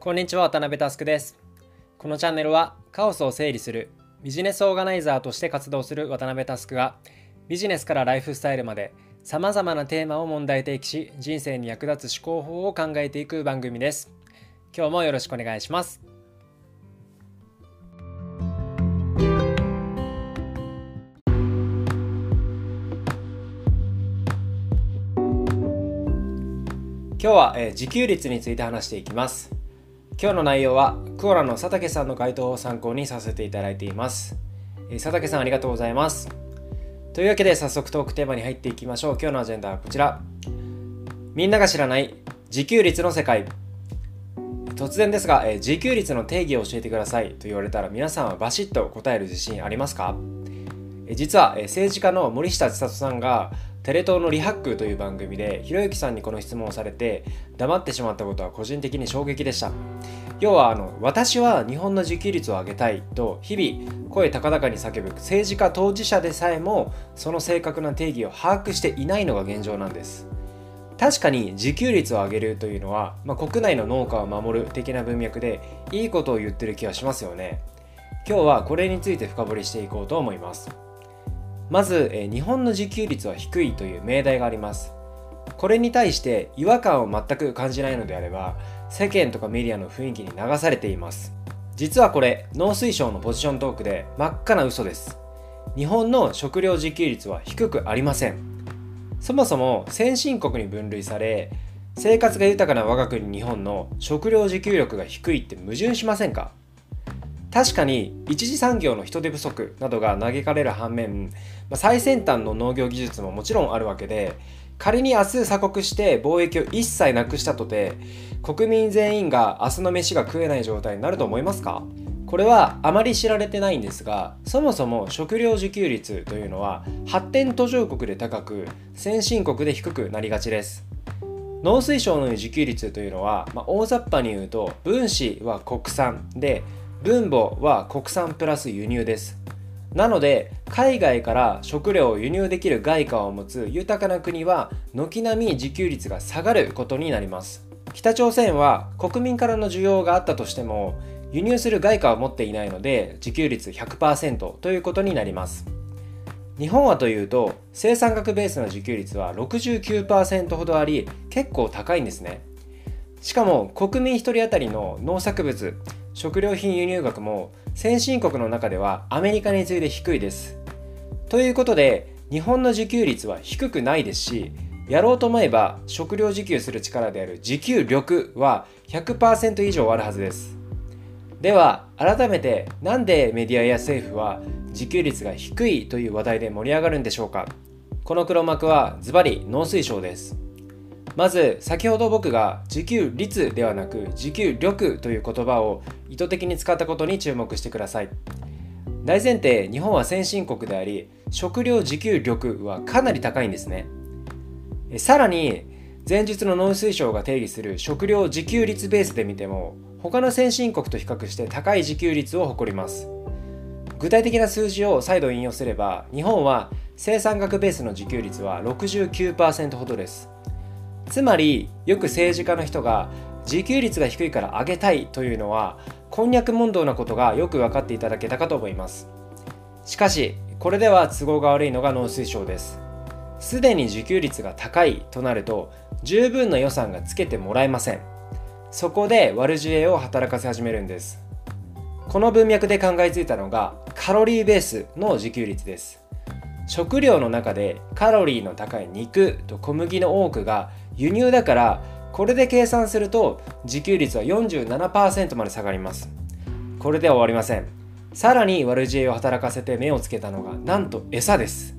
こんにちは渡辺佑です。このチャンネルはカオスを整理するビジネスオーガナイザーとして活動する渡辺佑がビジネスからライフスタイルまでさまざまなテーマを問題提起し人生に役立つ思考法を考えていく番組です。今日もよろしくお願いします。今日は、えー、自給率について話していきます。今日の内容はクオラの佐竹さんの回答を参考にさせていただいています、佐竹さんありがとうございます。というわけで早速トークテーマに入っていきましょう。今日のアジェンダはこちら。みんなが知らない自給率の世界。突然ですが、え、自給率の定義を教えてください。と言われたら皆さんはバシッと答える自信ありますか、え、実は、え、政治家の森下千里さんがテレ東のリハックという番組でひろゆきさんにこの質問をされて黙ってしまったことは個人的に衝撃でした。要はあの私は日本の自給率を上げたいと日々声高々に叫ぶ政治家当事者でさえもその正確な定義を把握していないのが現状なんです。確かに自給率を上げるというのは、まあ、国内の農家を守る的な文脈でいいことを言ってる気がしますよね。今日はこれについて深掘りしていこうと思います。まず、え日本の自給率は低いという命題があります。これに対して違和感を全く感じないのであれば世間とかメディアの雰囲気に流されています。実はこれ農水省のポジショントークで真っ赤な嘘です。日本の食料自給率は低くありません。そもそも先進国に分類され生活が豊かな我が国日本の食料自給力が低いって矛盾しませんか？確かに一次産業の人手不足などが嘆かれる反面最先端の農業技術ももちろんあるわけで仮に明日鎖国して貿易を一切なくしたとて国民全員が明日の飯が食えない状態になると思いますか？これはあまり知られてないんですがそもそも食料自給率というのは発展途上国で高く先進国で低くなりがちです。農水省の自給率というのは、まあ、大雑把に言うと分子は国産で分母は国産プラス輸入です。なので海外から食料を輸入できる外貨を持つ豊かな国は軒並み自給率が下がることになります。北朝鮮は国民からの需要があったとしても輸入する外貨を持っていないので自給率100%ということになります。日本はというと生産額ベースの自給率は69%ほどあり結構高いんですね。しかも国民1人当たりの農作物食料品輸入額も先進国の中ではアメリカに次いで低いです。ということで日本の自給率は低くないですしやろうと思えば食料自給する力である自給力は100%以上あるはずです。では改めてなんでメディアや政府は自給率が低いという話題で盛り上がるんでしょうかこの黒幕はズバリ農水省です。まず先ほど僕が自給率ではなく自給力という言葉を意図的に使ったことに注目してください。大前提日本は先進国であり食料自給力はかなり高いんですね。さらに前述の農水省が定義する食料自給率ベースで見ても他の先進国と比較して高い自給率を誇ります。具体的な数字を再度引用すれば日本は生産額ベースの自給率は69%ほどです。つまりよく政治家の人が自給率が低いから上げたいというのはこんにゃく問答なことがよく分かっていただけたかと思います。しかしこれでは都合が悪いのが農水省です。すでに自給率が高いとなると十分な予算がつけてもらえません。そこで悪知恵を働かせ始めるんです。この文脈で考えついたのがカロリーベースの自給率です。食料の中でカロリーの高い肉と小麦の多くが輸入だからこれで計算すると自給率は47%まで下がります。これでは終わりません。さらに悪知恵を働かせて目をつけたのがなんと餌です。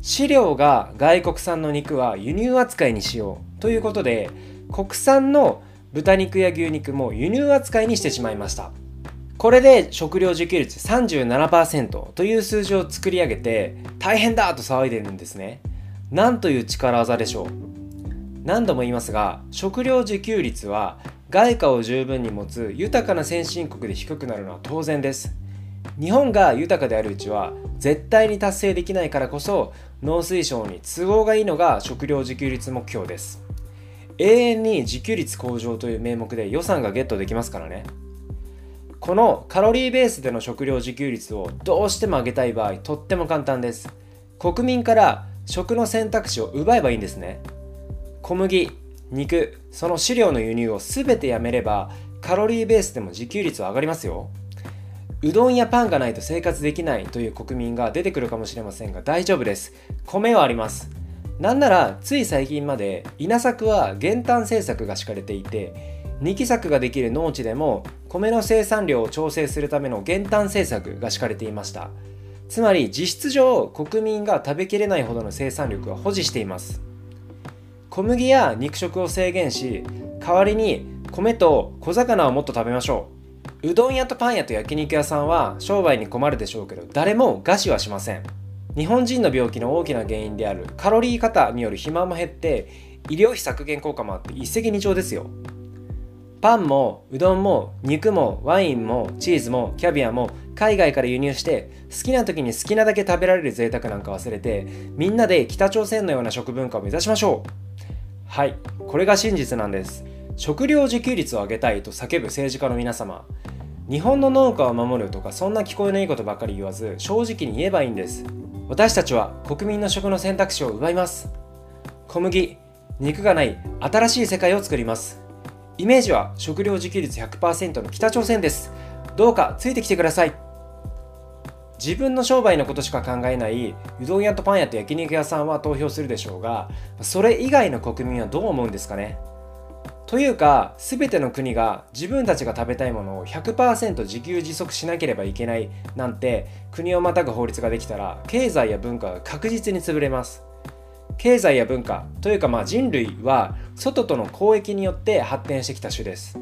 飼料が外国産の肉は輸入扱いにしようということで国産の豚肉や牛肉も輸入扱いにしてしまいました。これで食料自給率37%という数字を作り上げて大変だと騒いでるんですね。なんという力技でしょう。何度も言いますが食料自給率は外貨を十分に持つ豊かな先進国で低くなるのは当然です。日本が豊かであるうちは絶対に達成できないからこそ農水省に都合がいいのが食料自給率目標です。永遠に自給率向上という名目で予算がゲットできますからね。このカロリーベースでの食料自給率をどうしても上げたい場合とっても簡単です。国民から食の選択肢を奪えばいいんですね。小麦肉その飼料の輸入を全てやめればカロリーベースでも自給率は上がりますよ。うどんやパンがないと生活できないという国民が出てくるかもしれませんが大丈夫です。米はあります。なんならつい最近まで稲作は減反政策が敷かれていて二期作ができる農地でも米の生産量を調整するための減反政策が敷かれていました。つまり実質上国民が食べきれないほどの生産力は保持しています。小麦や肉食を制限し代わりに米と小魚をもっと食べましょう。うどん屋とパン屋と焼肉屋さんは商売に困るでしょうけど誰も餓死はしません。日本人の病気の大きな原因であるカロリー過多による肥満も減って医療費削減効果もあって一石二鳥ですよ。パンもうどんも肉もワインもチーズもキャビアも海外から輸入して好きな時に好きなだけ食べられる贅沢なんか忘れてみんなで北朝鮮のような食文化を目指しましょう。はいこれが真実なんです。食料自給率を上げたいと叫ぶ政治家の皆様。日本の農家を守るとかそんな聞こえのいいことばかり言わず正直に言えばいいんです。私たちは国民の食の選択肢を奪います。小麦肉がない新しい世界を作ります。イメージは食料自給率100%の北朝鮮です。どうかついてきてください。自分の商売のことしか考えないうどん屋とパン屋と焼肉屋さんは投票するでしょうがそれ以外の国民はどう思うんですかね？というか全ての国が自分たちが食べたいものを100%自給自足しなければいけないなんて国をまたぐ法律ができたら経済や文化が確実に潰れます。経済や文化というかまあ人類は外との交易によって発展してきた種です。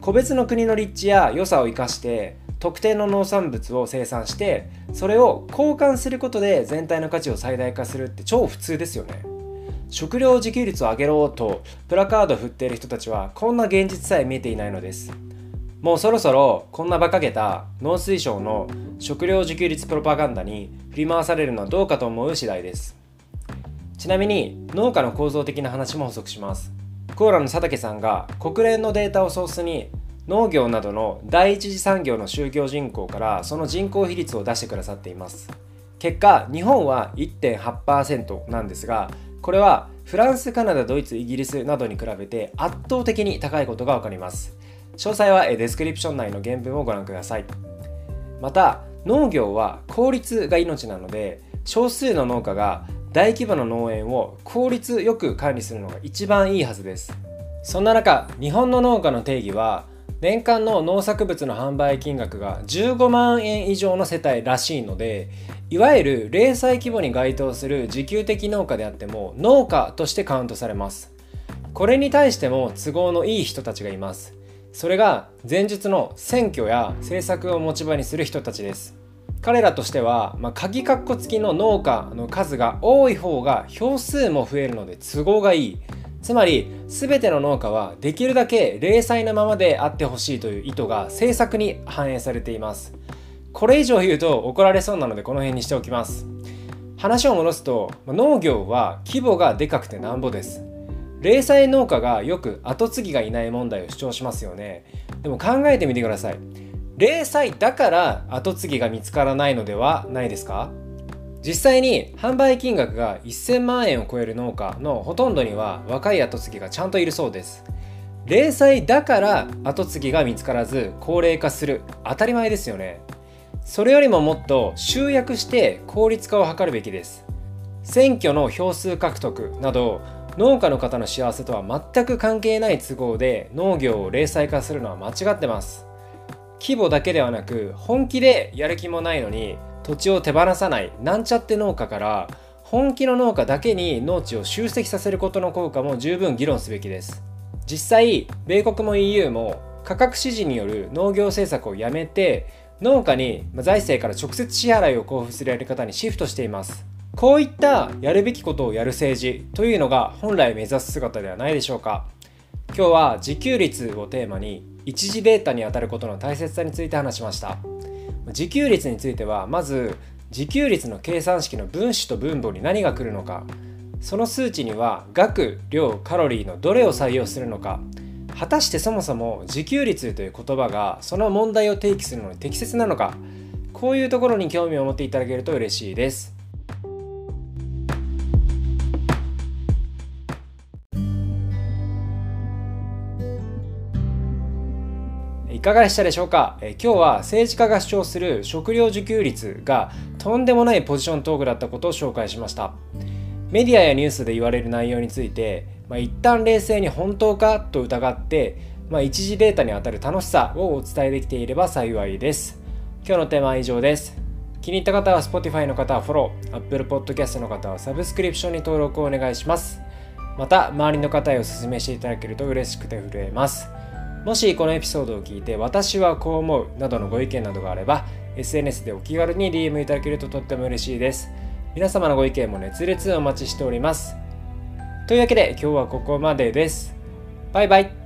個別の国の立地や良さを生かして特定の農産物を生産してそれを交換することで全体の価値を最大化するって超普通ですよね。食料自給率を上げろとプラカードを振っている人たちはこんな現実さえ見えていないのです。もうそろそろこんな馬鹿げた農水省の食料自給率プロパガンダに振り回されるのはどうかと思う次第です。ちなみに農家の構造的な話も補足します。コーラの佐竹さんが国連のデータをソースに農業などの第一次産業の就業人口からその人口比率を出してくださっています結果日本は1.8%なんですがこれはフランス、カナダ、ドイツ、イギリスなどに比べて圧倒的に高いことが分かります。詳細はデスクリプション内の原文をご覧ください。また、農業は効率が命なので、少数の農家が大規模な農園を効率よく管理するのが一番いいはずです。そんな中、日本の農家の定義は、年間の農作物の販売金額が15万円以上の世帯らしいのでいわゆる零細規模に該当する自給的農家であっても農家としてカウントされます。これに対しても都合のいい人たちがいます。それが前述の選挙や政策を持ち場にする人たちです。彼らとしては、まあ、鍵括弧付きの農家の数が多い方が票数も増えるので都合がいい。つまり全ての農家はできるだけ零細なままであってほしいという意図が政策に反映されています。これ以上言うと怒られそうなのでこの辺にしておきます。話を戻すと農業は規模がでかくてなんぼです。零細農家がよく後継ぎがいない問題を主張しますよね。でも考えてみてください。零細だから後継ぎが見つからないのではないですか？実際に販売金額が1000万円を超える農家のほとんどには若い後継ぎがちゃんといるそうです。零細だから後継ぎが見つからず高齢化する。当たり前ですよね。それよりももっと集約して効率化を図るべきです。選挙の票数獲得など農家の方の幸せとは全く関係ない都合で農業を零細化するのは間違ってます。規模だけではなく本気でやる気もないのに土地を手放さないなんちゃって農家から本気の農家だけに農地を集積させることの効果も十分議論すべきです。実際米国も EU も価格指示による農業政策をやめて農家に財政から直接支払いを交付するやり方にシフトしています。こういったやるべきことをやる政治というのが本来目指す姿ではないでしょうか。今日は自給率をテーマに一時データにあたることの大切さについて話しました。自給率についてはまず自給率の計算式の分子と分母に何が来るのか。その数値には額量カロリーのどれを採用するのか。果たしてそもそも自給率という言葉がその問題を提起するのに適切なのか。こういうところに興味を持っていただけると嬉しいです。いかがでしたでしょうか？え今日は政治家が主張する食料自給率がとんでもないポジショントークだったことを紹介しました。メディアやニュースで言われる内容について、まあ、一旦冷静に本当か？と疑って、まあ、一時データにあたる楽しさをお伝えできていれば幸いです。今日のテーマは以上です。気に入った方は Spotify の方はフォロー Apple Podcast の方はサブスクリプションに登録をお願いします。また周りの方へお勧めしていただけると嬉しくて震えます。もしこのエピソードを聞いて私はこう思うなどのご意見などがあれば SNS でお気軽に DM いただけるととっても嬉しいです。皆様のご意見も熱烈お待ちしております。というわけで今日はここまでです。バイバイ。